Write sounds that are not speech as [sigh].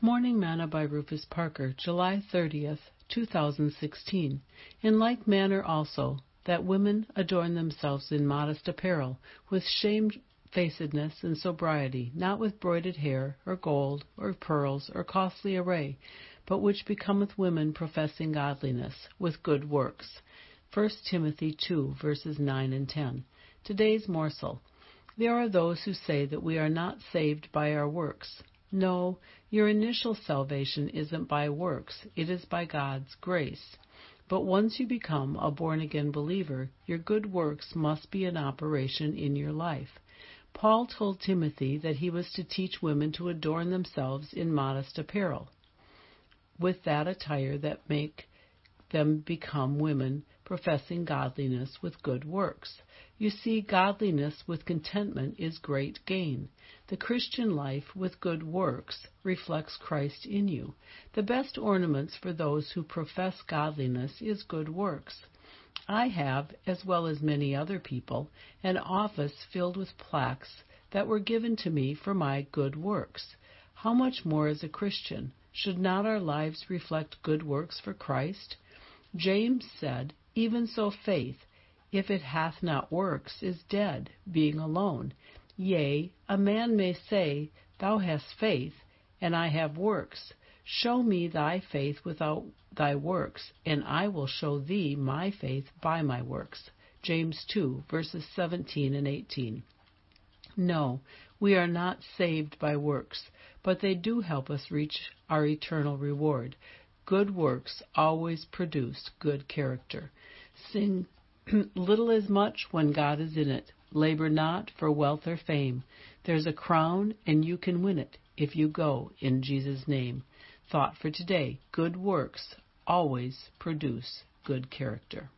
Morning Manna by Rufus Parker, July 30th, 2016. In like manner also, that women adorn themselves in modest apparel, with shamefacedness and sobriety, not with broided hair, or gold, or pearls, or costly array, but which becometh women professing godliness, with good works. 1 Timothy 2, verses 9 and 10. Today's morsel. There are those who say that we are not saved by our works. No, your initial salvation isn't by works, it is by God's grace. But once you become a born again believer, your good works must be in operation in your life. Paul told Timothy that he was to teach women to adorn themselves in modest apparel, with that attire that make them become women professing godliness with good works. You see, godliness with contentment is great gain. The Christian life with good works reflects Christ in you. The best ornaments for those who profess godliness is good works. I have, as well as many other people, an office filled with plaques that were given to me for my good works. How much more as a Christian? Should not our lives reflect good works for Christ? James said, Even so faith, if it hath not works, is dead, being alone. Yea, a man may say, Thou hast faith, and I have works. Show me thy faith without thy works, and I will show thee my faith by my works. James 2, verses 17 and 18. No, we are not saved by works, but they do help us reach our eternal reward. Good works always produce good character. Sing [clears throat] little as much when God is in it. Labor not for wealth or fame. There's a crown, and you can win it if you go in Jesus' name. Thought for today Good works always produce good character.